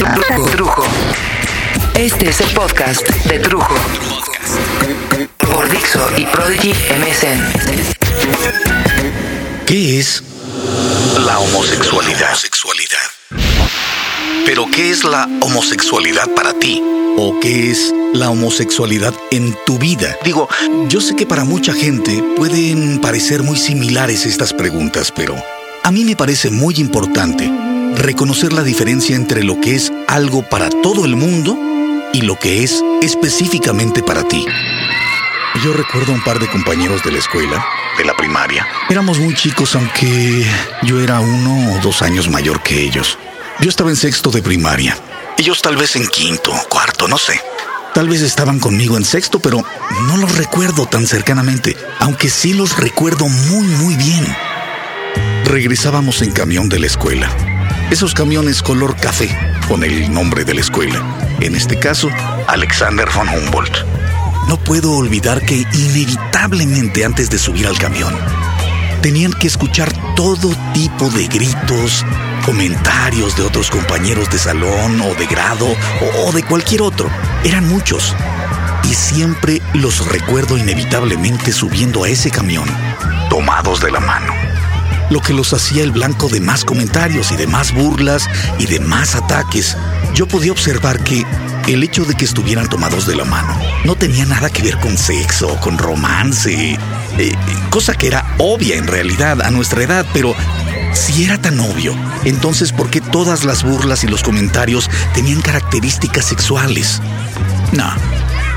Trujo. Este es el podcast de Trujo. Por Dixo y Prodigy MSN. ¿Qué es la homosexualidad? Pero ¿qué es la homosexualidad para ti? ¿O qué es la homosexualidad en tu vida? Digo, yo sé que para mucha gente pueden parecer muy similares estas preguntas, pero a mí me parece muy importante reconocer la diferencia entre lo que es algo para todo el mundo y lo que es específicamente para ti. Yo recuerdo un par de compañeros de la escuela, de la primaria. Éramos muy chicos, aunque yo era uno o dos años mayor que ellos. Yo estaba en sexto de primaria. Ellos tal vez en quinto, cuarto, no sé. Tal vez estaban conmigo en sexto, pero no los recuerdo tan cercanamente, aunque sí los recuerdo muy, muy bien. Regresábamos en camión de la escuela. Esos camiones color café, con el nombre de la escuela. En este caso, Alexander von Humboldt. No puedo olvidar que inevitablemente antes de subir al camión, tenían que escuchar todo tipo de gritos, comentarios de otros compañeros de salón o de grado o, de cualquier otro. Eran muchos. Y siempre los recuerdo inevitablemente subiendo a ese camión, tomados de la mano. Lo que los hacía el blanco de más comentarios y de más burlas y de más ataques. Yo podía observar que el hecho de que estuvieran tomados de la mano no tenía nada que ver con sexo, con romance, eh, cosa que era obvia en realidad a nuestra edad, pero si era tan obvio, entonces ¿por qué todas las burlas y los comentarios tenían características sexuales? No,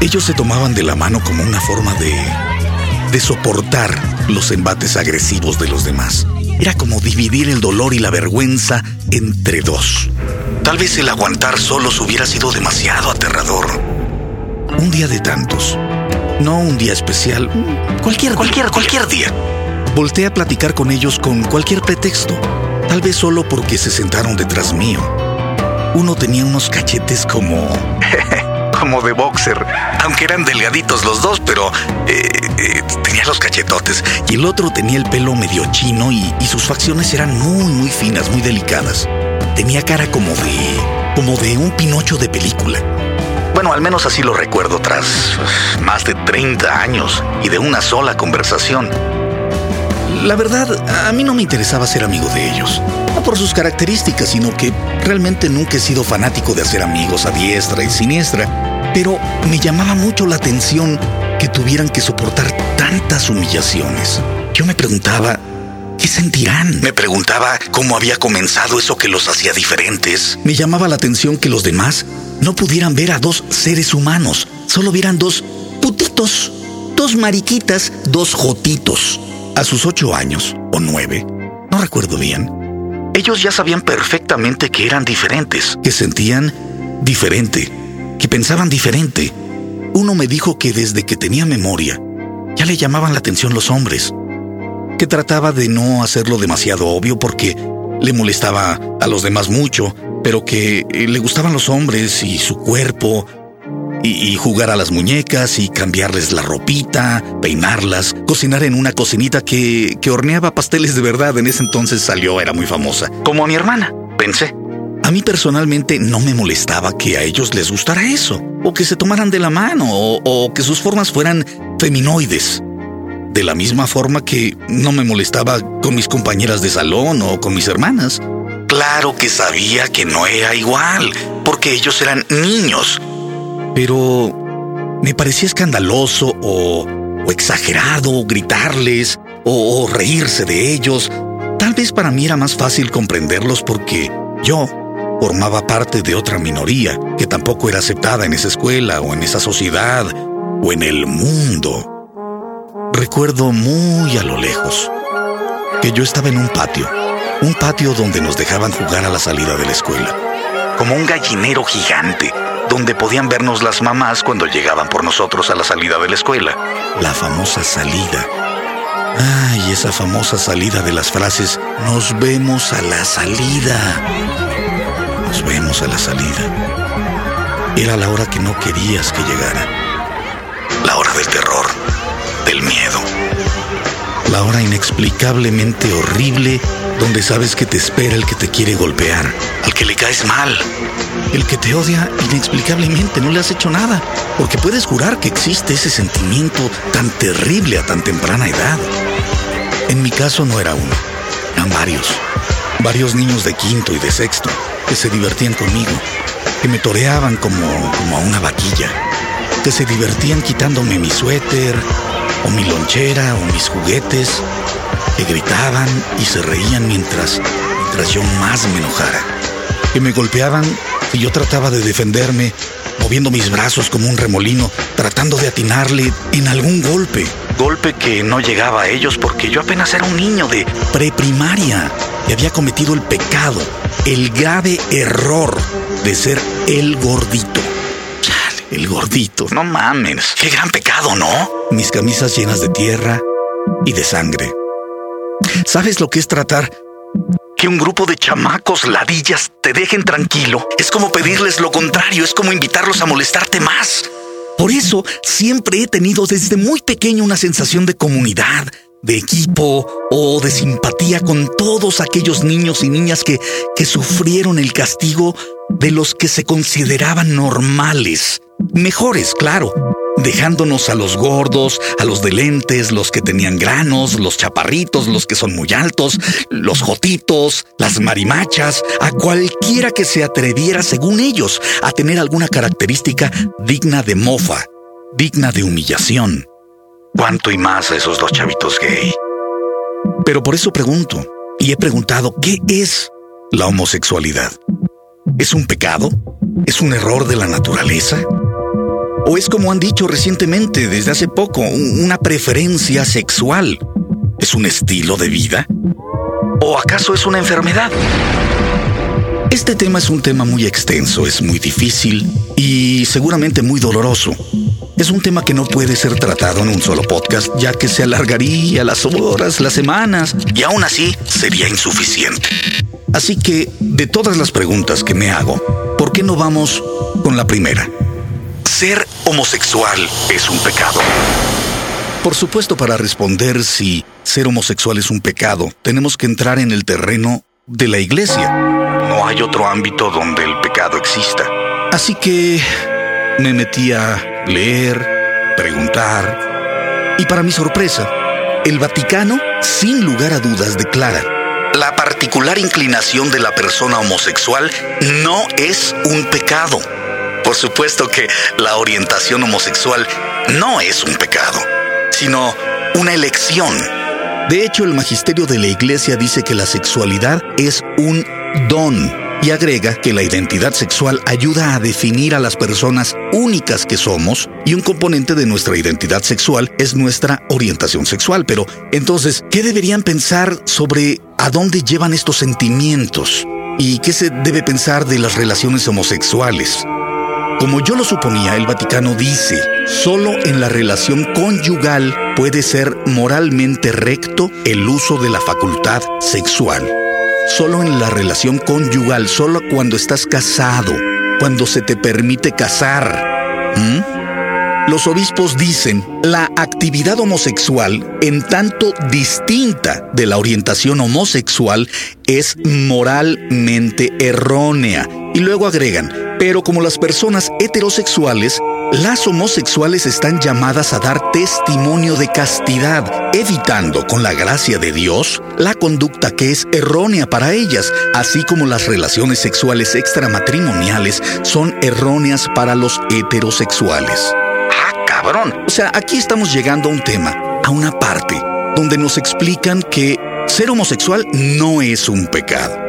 ellos se tomaban de la mano como una forma de... de soportar los embates agresivos de los demás. Era como dividir el dolor y la vergüenza entre dos. Tal vez el aguantar solos hubiera sido demasiado aterrador. Un día de tantos. No un día especial. Cualquier, cualquier, cualquier día. Volté a platicar con ellos con cualquier pretexto. Tal vez solo porque se sentaron detrás mío. Uno tenía unos cachetes como... como de boxer. Aunque eran delgaditos los dos, pero eh, eh, tenía los cachetotes. Y el otro tenía el pelo medio chino y, sus facciones eran muy, muy finas, muy delicadas. Tenía cara como de... como de un pinocho de película. Bueno, al menos así lo recuerdo tras más de 30 años y de una sola conversación. La verdad, a mí no me interesaba ser amigo de ellos. No por sus características, sino que realmente nunca he sido fanático de hacer amigos a diestra y siniestra. Pero me llamaba mucho la atención que tuvieran que soportar tantas humillaciones. Yo me preguntaba, ¿Qué sentirán? Me preguntaba cómo había comenzado eso que los hacía diferentes. Me llamaba la atención que los demás no pudieran ver a dos seres humanos, solo vieran dos putitos, dos mariquitas, dos jotitos. A sus ocho años, o nueve, no recuerdo bien, ellos ya sabían perfectamente que eran diferentes, que sentían diferente, que pensaban diferente. Uno me dijo que desde que tenía memoria, ya le llamaban la atención los hombres que trataba de no hacerlo demasiado obvio porque le molestaba a los demás mucho, pero que eh, le gustaban los hombres y su cuerpo, y, jugar a las muñecas y cambiarles la ropita, peinarlas, cocinar en una cocinita que, que horneaba pasteles de verdad. En ese entonces salió, era muy famosa. Como a mi hermana, pensé. A mí personalmente no me molestaba que a ellos les gustara eso, o que se tomaran de la mano, o, o que sus formas fueran feminoides de la misma forma que no me molestaba con mis compañeras de salón o con mis hermanas. Claro que sabía que no era igual, porque ellos eran niños. Pero me parecía escandaloso o, exagerado gritarles o, o reírse de ellos. Tal vez para mí era más fácil comprenderlos porque yo formaba parte de otra minoría que tampoco era aceptada en esa escuela o en esa sociedad o en el mundo. Recuerdo muy a lo lejos que yo estaba en un patio, un patio donde nos dejaban jugar a la salida de la escuela, como un gallinero gigante, donde podían vernos las mamás cuando llegaban por nosotros a la salida de la escuela. La famosa salida. Ay, esa famosa salida de las frases, nos vemos a la salida. Nos vemos a la salida. Era la hora que no querías que llegara. La hora del terror del miedo. La hora inexplicablemente horrible donde sabes que te espera el que te quiere golpear, al que le caes mal, el que te odia inexplicablemente, no le has hecho nada, porque puedes jurar que existe ese sentimiento tan terrible a tan temprana edad. En mi caso no era uno, eran varios, varios niños de quinto y de sexto que se divertían conmigo, que me toreaban como, como a una vaquilla, que se divertían quitándome mi suéter, o mi lonchera, o mis juguetes, que gritaban y se reían mientras, mientras yo más me enojara, que me golpeaban y yo trataba de defenderme, moviendo mis brazos como un remolino, tratando de atinarle en algún golpe. Golpe que no llegaba a ellos porque yo apenas era un niño de preprimaria y había cometido el pecado, el grave error de ser el gordito. El gordito, no mames. Qué gran pecado, ¿no? Mis camisas llenas de tierra y de sangre. ¿Sabes lo que es tratar que un grupo de chamacos ladillas te dejen tranquilo? Es como pedirles lo contrario, es como invitarlos a molestarte más. Por eso siempre he tenido desde muy pequeño una sensación de comunidad, de equipo o de simpatía con todos aquellos niños y niñas que, que sufrieron el castigo de los que se consideraban normales. Mejores, claro, dejándonos a los gordos, a los de lentes, los que tenían granos, los chaparritos, los que son muy altos, los jotitos, las marimachas, a cualquiera que se atreviera, según ellos, a tener alguna característica digna de mofa, digna de humillación. ¿Cuánto y más a esos dos chavitos gay? Pero por eso pregunto, y he preguntado, ¿qué es la homosexualidad? ¿Es un pecado? ¿Es un error de la naturaleza? ¿O es como han dicho recientemente, desde hace poco, una preferencia sexual? ¿Es un estilo de vida? ¿O acaso es una enfermedad? Este tema es un tema muy extenso, es muy difícil y seguramente muy doloroso. Es un tema que no puede ser tratado en un solo podcast, ya que se alargaría las horas, las semanas, y aún así sería insuficiente. Así que, de todas las preguntas que me hago, ¿por qué no vamos con la primera? ¿Ser homosexual es un pecado? Por supuesto, para responder si ser homosexual es un pecado, tenemos que entrar en el terreno de la iglesia. No hay otro ámbito donde el pecado exista. Así que me metí a leer, preguntar, y para mi sorpresa, el Vaticano, sin lugar a dudas, declara, la particular inclinación de la persona homosexual no es un pecado por supuesto que la orientación homosexual no es un pecado, sino una elección. De hecho, el magisterio de la Iglesia dice que la sexualidad es un don y agrega que la identidad sexual ayuda a definir a las personas únicas que somos y un componente de nuestra identidad sexual es nuestra orientación sexual. Pero entonces, ¿qué deberían pensar sobre a dónde llevan estos sentimientos? ¿Y qué se debe pensar de las relaciones homosexuales? Como yo lo suponía, el Vaticano dice, solo en la relación conyugal puede ser moralmente recto el uso de la facultad sexual. Solo en la relación conyugal, solo cuando estás casado, cuando se te permite casar. ¿Mm? Los obispos dicen, la actividad homosexual, en tanto distinta de la orientación homosexual, es moralmente errónea. Y luego agregan, pero como las personas heterosexuales, las homosexuales están llamadas a dar testimonio de castidad, evitando con la gracia de Dios la conducta que es errónea para ellas, así como las relaciones sexuales extramatrimoniales son erróneas para los heterosexuales. O sea, aquí estamos llegando a un tema, a una parte, donde nos explican que ser homosexual no es un pecado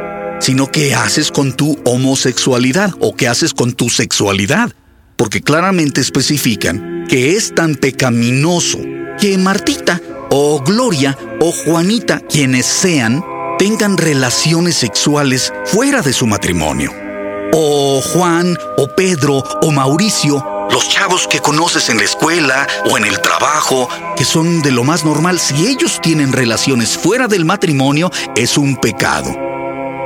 sino qué haces con tu homosexualidad o qué haces con tu sexualidad, porque claramente especifican que es tan pecaminoso que Martita o Gloria o Juanita, quienes sean, tengan relaciones sexuales fuera de su matrimonio. O Juan, o Pedro, o Mauricio, los chavos que conoces en la escuela o en el trabajo, que son de lo más normal, si ellos tienen relaciones fuera del matrimonio, es un pecado.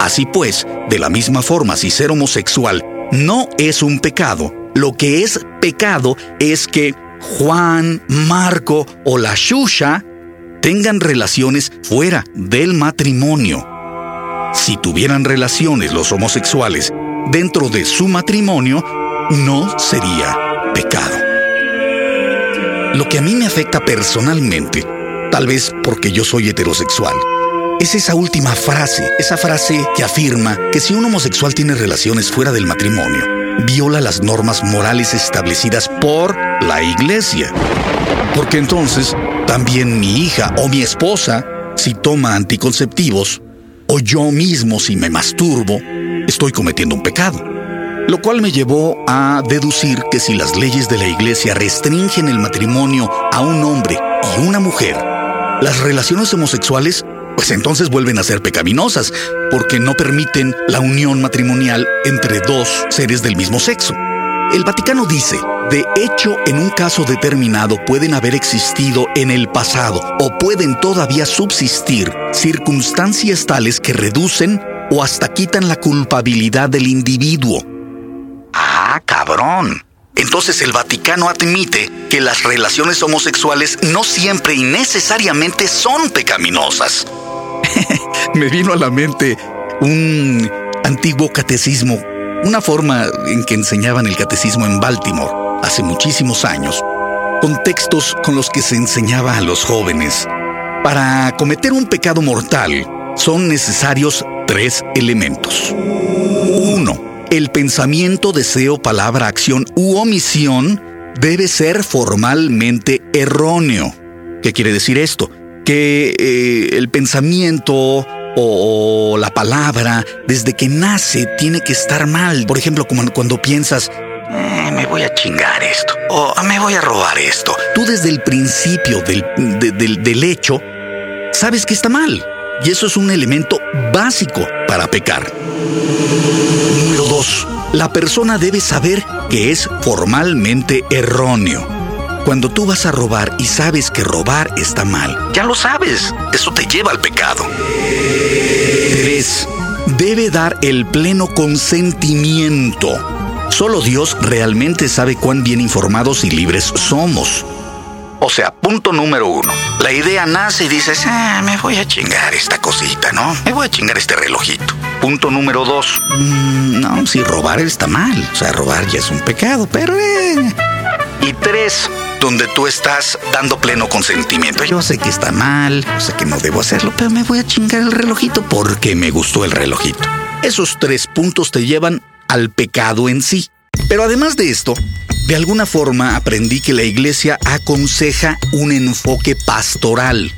Así pues, de la misma forma, si ser homosexual no es un pecado, lo que es pecado es que Juan, Marco o la Shusha tengan relaciones fuera del matrimonio. Si tuvieran relaciones los homosexuales dentro de su matrimonio, no sería pecado. Lo que a mí me afecta personalmente, tal vez porque yo soy heterosexual, es esa última frase, esa frase que afirma que si un homosexual tiene relaciones fuera del matrimonio, viola las normas morales establecidas por la iglesia. Porque entonces, también mi hija o mi esposa, si toma anticonceptivos, o yo mismo si me masturbo, estoy cometiendo un pecado. Lo cual me llevó a deducir que si las leyes de la iglesia restringen el matrimonio a un hombre y una mujer, las relaciones homosexuales pues entonces vuelven a ser pecaminosas, porque no permiten la unión matrimonial entre dos seres del mismo sexo. El Vaticano dice, de hecho, en un caso determinado pueden haber existido en el pasado o pueden todavía subsistir circunstancias tales que reducen o hasta quitan la culpabilidad del individuo. Ah, cabrón. Entonces el Vaticano admite que las relaciones homosexuales no siempre y necesariamente son pecaminosas. Me vino a la mente un antiguo catecismo, una forma en que enseñaban el catecismo en Baltimore hace muchísimos años, con textos con los que se enseñaba a los jóvenes. Para cometer un pecado mortal son necesarios tres elementos. Uno, el pensamiento, deseo, palabra, acción u omisión debe ser formalmente erróneo. ¿Qué quiere decir esto? que eh, el pensamiento o, la palabra, desde que nace, tiene que estar mal. Por ejemplo, como cuando piensas, eh, me voy a chingar esto, o me voy a robar esto. Tú desde el principio del, del hecho, sabes que está mal. Y eso es un elemento básico para pecar. Número dos, la persona debe saber que es formalmente erróneo. Cuando tú vas a robar y sabes que robar está mal, ya lo sabes, eso te lleva al pecado. 3. Debe dar el pleno consentimiento. Solo Dios realmente sabe cuán bien informados y libres somos. O sea, punto número uno. La idea nace y dices, ah, me voy a chingar esta cosita, ¿no? Me voy a chingar este relojito. Punto número dos. Mm, no, si robar está mal. O sea, robar ya es un pecado, pero... Eh. Y tres, donde tú estás dando pleno consentimiento. Yo sé que está mal, sé que no debo hacerlo, pero me voy a chingar el relojito porque me gustó el relojito. Esos tres puntos te llevan al pecado en sí. Pero además de esto, de alguna forma aprendí que la iglesia aconseja un enfoque pastoral.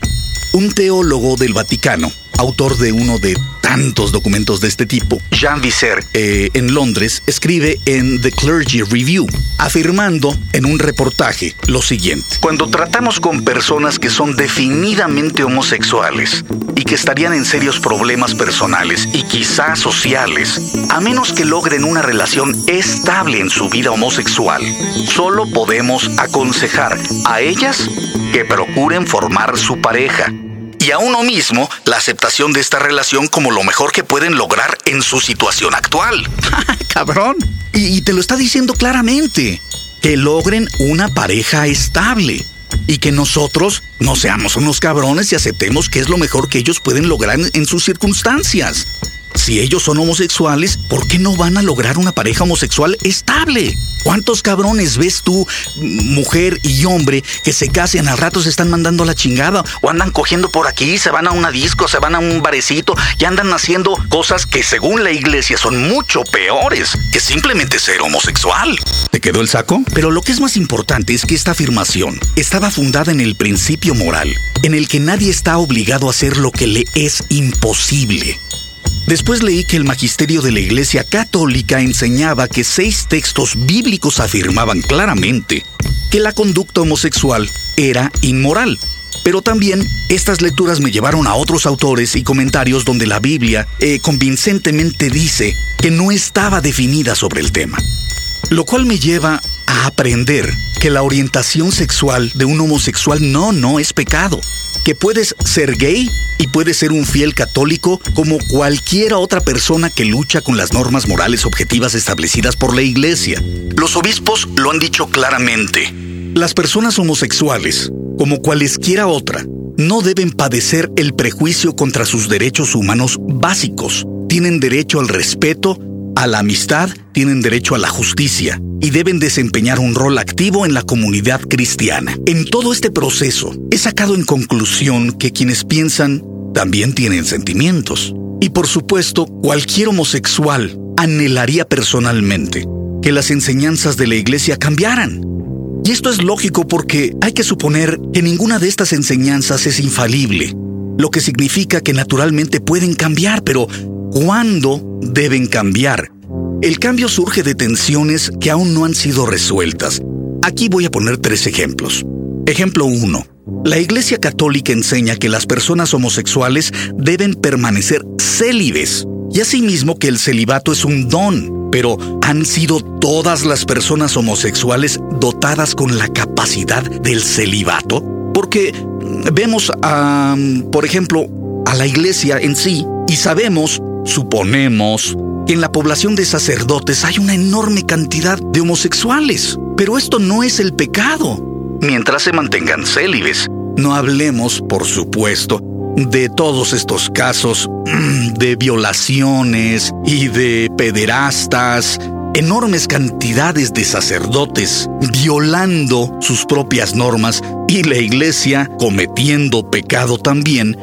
Un teólogo del Vaticano autor de uno de tantos documentos de este tipo, Jean Visser, eh, en Londres, escribe en The Clergy Review, afirmando en un reportaje lo siguiente. Cuando tratamos con personas que son definidamente homosexuales que estarían en serios problemas personales y quizás sociales, a menos que logren una relación estable en su vida homosexual, solo podemos aconsejar a ellas que procuren formar su pareja y a uno mismo la aceptación de esta relación como lo mejor que pueden lograr en su situación actual. Cabrón. Y, te lo está diciendo claramente. Que logren una pareja estable. Y que nosotros no seamos unos cabrones y aceptemos que es lo mejor que ellos pueden lograr en sus circunstancias. Si ellos son homosexuales, ¿por qué no van a lograr una pareja homosexual estable? ¿Cuántos cabrones ves tú, mujer y hombre, que se casan al rato se están mandando la chingada o andan cogiendo por aquí, se van a una disco, se van a un barecito y andan haciendo cosas que según la iglesia son mucho peores que simplemente ser homosexual? ¿Te quedó el saco? Pero lo que es más importante es que esta afirmación estaba fundada en el principio moral, en el que nadie está obligado a hacer lo que le es imposible. Después leí que el magisterio de la Iglesia Católica enseñaba que seis textos bíblicos afirmaban claramente que la conducta homosexual era inmoral. Pero también estas lecturas me llevaron a otros autores y comentarios donde la Biblia eh, convincentemente dice que no estaba definida sobre el tema. Lo cual me lleva a aprender que la orientación sexual de un homosexual no, no es pecado que puedes ser gay y puedes ser un fiel católico como cualquiera otra persona que lucha con las normas morales objetivas establecidas por la Iglesia. Los obispos lo han dicho claramente. Las personas homosexuales, como cualesquiera otra, no deben padecer el prejuicio contra sus derechos humanos básicos. Tienen derecho al respeto, a la amistad, tienen derecho a la justicia y deben desempeñar un rol activo en la comunidad cristiana. En todo este proceso, he sacado en conclusión que quienes piensan también tienen sentimientos. Y por supuesto, cualquier homosexual anhelaría personalmente que las enseñanzas de la iglesia cambiaran. Y esto es lógico porque hay que suponer que ninguna de estas enseñanzas es infalible, lo que significa que naturalmente pueden cambiar, pero ¿cuándo deben cambiar? El cambio surge de tensiones que aún no han sido resueltas. Aquí voy a poner tres ejemplos. Ejemplo 1. La Iglesia Católica enseña que las personas homosexuales deben permanecer célibes y asimismo que el celibato es un don, pero ¿han sido todas las personas homosexuales dotadas con la capacidad del celibato? Porque vemos, a, por ejemplo, a la iglesia en sí y sabemos, suponemos, que en la población de sacerdotes hay una enorme cantidad de homosexuales. Pero esto no es el pecado. Mientras se mantengan célibes. No hablemos, por supuesto, de todos estos casos mm, de violaciones y de pederastas, enormes cantidades de sacerdotes violando sus propias normas y la iglesia cometiendo pecado también,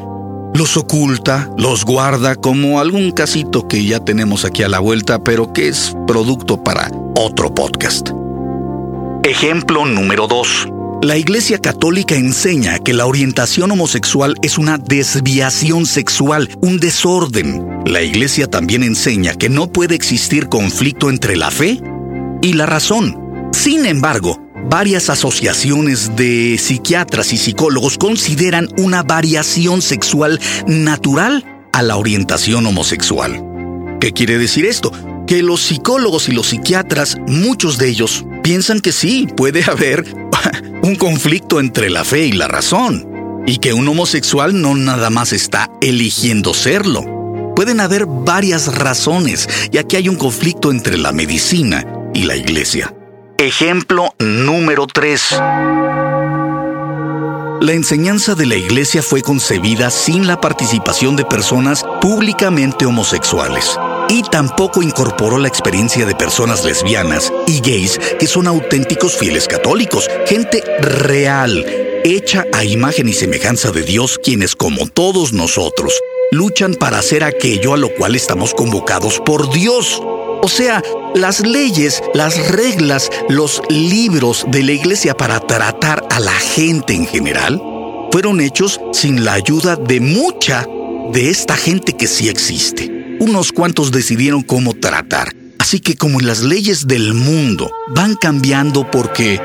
los oculta, los guarda como algún casito que ya tenemos aquí a la vuelta, pero que es producto para otro podcast. Ejemplo número 2. La Iglesia Católica enseña que la orientación homosexual es una desviación sexual, un desorden. La Iglesia también enseña que no puede existir conflicto entre la fe y la razón. Sin embargo, varias asociaciones de psiquiatras y psicólogos consideran una variación sexual natural a la orientación homosexual. ¿Qué quiere decir esto? Que los psicólogos y los psiquiatras, muchos de ellos, piensan que sí, puede haber un conflicto entre la fe y la razón, y que un homosexual no nada más está eligiendo serlo. Pueden haber varias razones, y aquí hay un conflicto entre la medicina y la iglesia. Ejemplo número 3. La enseñanza de la iglesia fue concebida sin la participación de personas públicamente homosexuales y tampoco incorporó la experiencia de personas lesbianas y gays que son auténticos fieles católicos, gente real, hecha a imagen y semejanza de Dios, quienes como todos nosotros luchan para hacer aquello a lo cual estamos convocados por Dios. O sea, las leyes, las reglas, los libros de la iglesia para tratar a la gente en general fueron hechos sin la ayuda de mucha de esta gente que sí existe unos cuantos decidieron cómo tratar. Así que como las leyes del mundo van cambiando porque,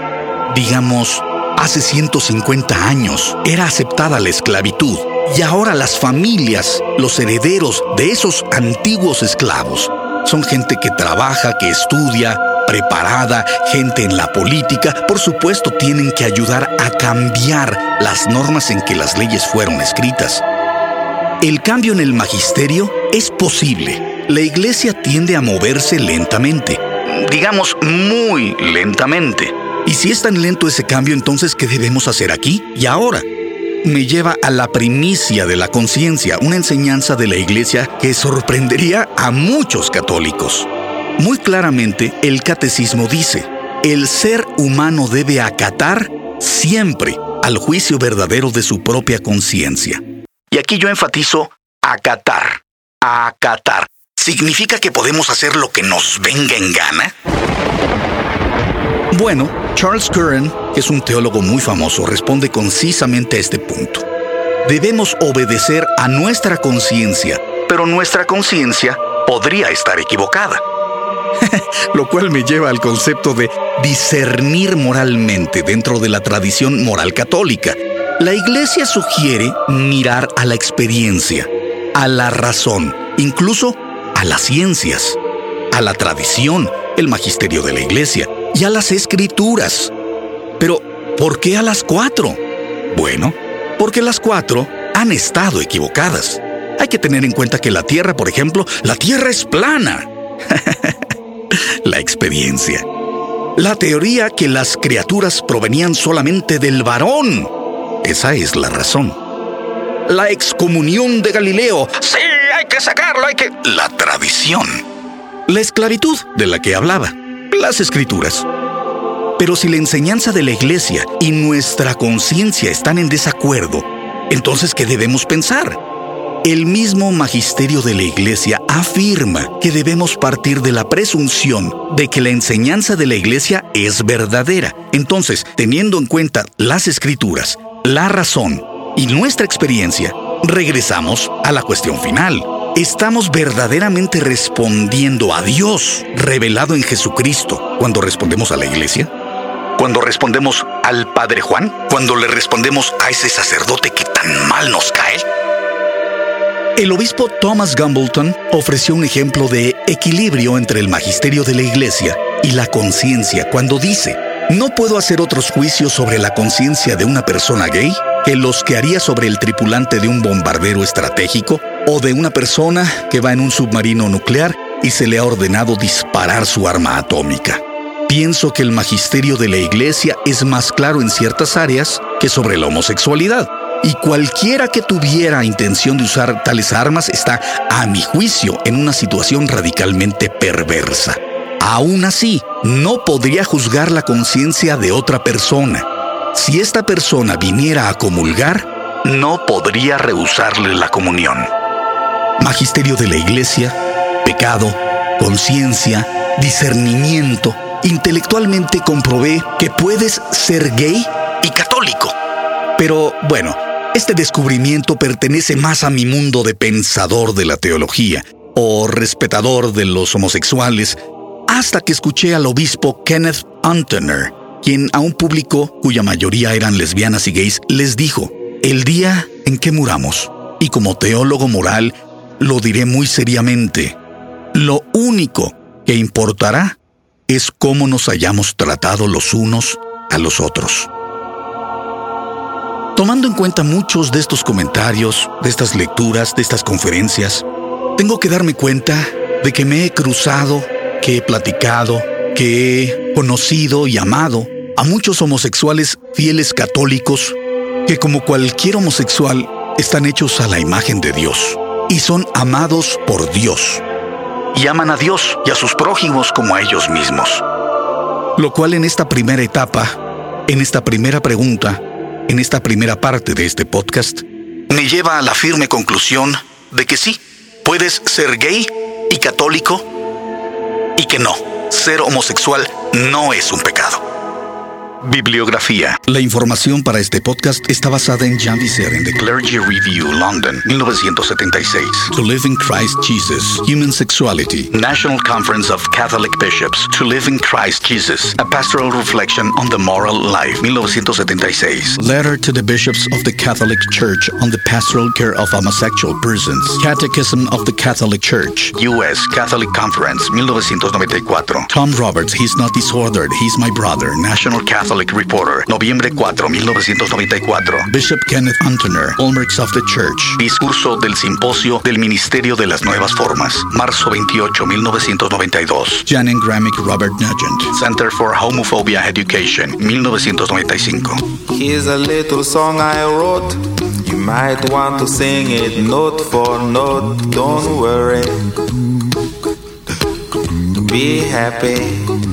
digamos, hace 150 años era aceptada la esclavitud y ahora las familias, los herederos de esos antiguos esclavos, son gente que trabaja, que estudia, preparada, gente en la política, por supuesto tienen que ayudar a cambiar las normas en que las leyes fueron escritas. El cambio en el magisterio es posible. La iglesia tiende a moverse lentamente. Digamos, muy lentamente. Y si es tan lento ese cambio, entonces, ¿qué debemos hacer aquí y ahora? Me lleva a la primicia de la conciencia, una enseñanza de la iglesia que sorprendería a muchos católicos. Muy claramente, el catecismo dice, el ser humano debe acatar siempre al juicio verdadero de su propia conciencia. Y aquí yo enfatizo acatar. Acatar. ¿Significa que podemos hacer lo que nos venga en gana? Bueno, Charles Curran, que es un teólogo muy famoso, responde concisamente a este punto. Debemos obedecer a nuestra conciencia, pero nuestra conciencia podría estar equivocada. Lo cual me lleva al concepto de discernir moralmente dentro de la tradición moral católica, la iglesia sugiere mirar a la experiencia, a la razón, incluso a las ciencias, a la tradición, el magisterio de la iglesia y a las escrituras. Pero, ¿por qué a las cuatro? Bueno, porque las cuatro han estado equivocadas. Hay que tener en cuenta que la Tierra, por ejemplo, la Tierra es plana. la experiencia. La teoría que las criaturas provenían solamente del varón esa es la razón. la excomunión de Galileo. Sí, hay que sacarlo, hay que... La tradición. La esclavitud de la que hablaba. Las escrituras. Pero si la enseñanza de la iglesia y nuestra conciencia están en desacuerdo, entonces ¿qué debemos pensar? El mismo magisterio de la Iglesia afirma que debemos partir de la presunción de que la enseñanza de la Iglesia es verdadera. Entonces, teniendo en cuenta las escrituras, la razón y nuestra experiencia, regresamos a la cuestión final. ¿Estamos verdaderamente respondiendo a Dios revelado en Jesucristo cuando respondemos a la Iglesia? Cuando respondemos al Padre Juan? Cuando le respondemos a ese sacerdote que tan mal nos cae? El obispo Thomas Gumbleton ofreció un ejemplo de equilibrio entre el magisterio de la Iglesia y la conciencia cuando dice, no puedo hacer otros juicios sobre la conciencia de una persona gay que los que haría sobre el tripulante de un bombardero estratégico o de una persona que va en un submarino nuclear y se le ha ordenado disparar su arma atómica. Pienso que el magisterio de la Iglesia es más claro en ciertas áreas que sobre la homosexualidad y cualquiera que tuviera intención de usar tales armas está, a mi juicio, en una situación radicalmente perversa. Aún así, no podría juzgar la conciencia de otra persona. Si esta persona viniera a comulgar, no podría rehusarle la comunión. Magisterio de la Iglesia, pecado, conciencia, discernimiento, intelectualmente comprobé que puedes ser gay y católico. Pero bueno, este descubrimiento pertenece más a mi mundo de pensador de la teología o respetador de los homosexuales, hasta que escuché al obispo Kenneth Antener, quien a un público cuya mayoría eran lesbianas y gays les dijo, el día en que muramos, y como teólogo moral, lo diré muy seriamente, lo único que importará es cómo nos hayamos tratado los unos a los otros. Tomando en cuenta muchos de estos comentarios, de estas lecturas, de estas conferencias, tengo que darme cuenta de que me he cruzado, que he platicado, que he conocido y amado a muchos homosexuales fieles católicos que como cualquier homosexual están hechos a la imagen de Dios y son amados por Dios. Y aman a Dios y a sus prójimos como a ellos mismos. Lo cual en esta primera etapa, en esta primera pregunta, en esta primera parte de este podcast me lleva a la firme conclusión de que sí, puedes ser gay y católico que no, ser homosexual no es un pecado. Bibliografía. La información para este podcast está basada en Jean Visser en The Clergy Review, London, 1976. To Live in Christ Jesus, Human Sexuality. National Conference of Catholic Bishops. To Live in Christ Jesus, A Pastoral Reflection on the Moral Life, 1976. Letter to the Bishops of the Catholic Church on the Pastoral Care of Homosexual Persons. Catechism of the Catholic Church. U.S. Catholic Conference, 1994. Tom Roberts, He's Not Disordered, He's My Brother, National Catholic Catholic Reporter, noviembre 4, 1994. Bishop Kenneth Antoner, Hallmarks of the Church. Discurso del Simposio del Ministerio de las Nuevas Formas, marzo 28, 1992. Jan Gramick Robert Nugent, Center for Homophobia Education, 1995. Here's a little song I wrote. You might want to sing it note for note. Don't worry. Be happy.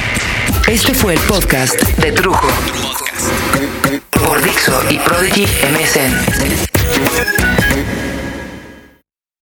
Este fue el podcast de Trujo. Por Dixo y Prodigy MSN.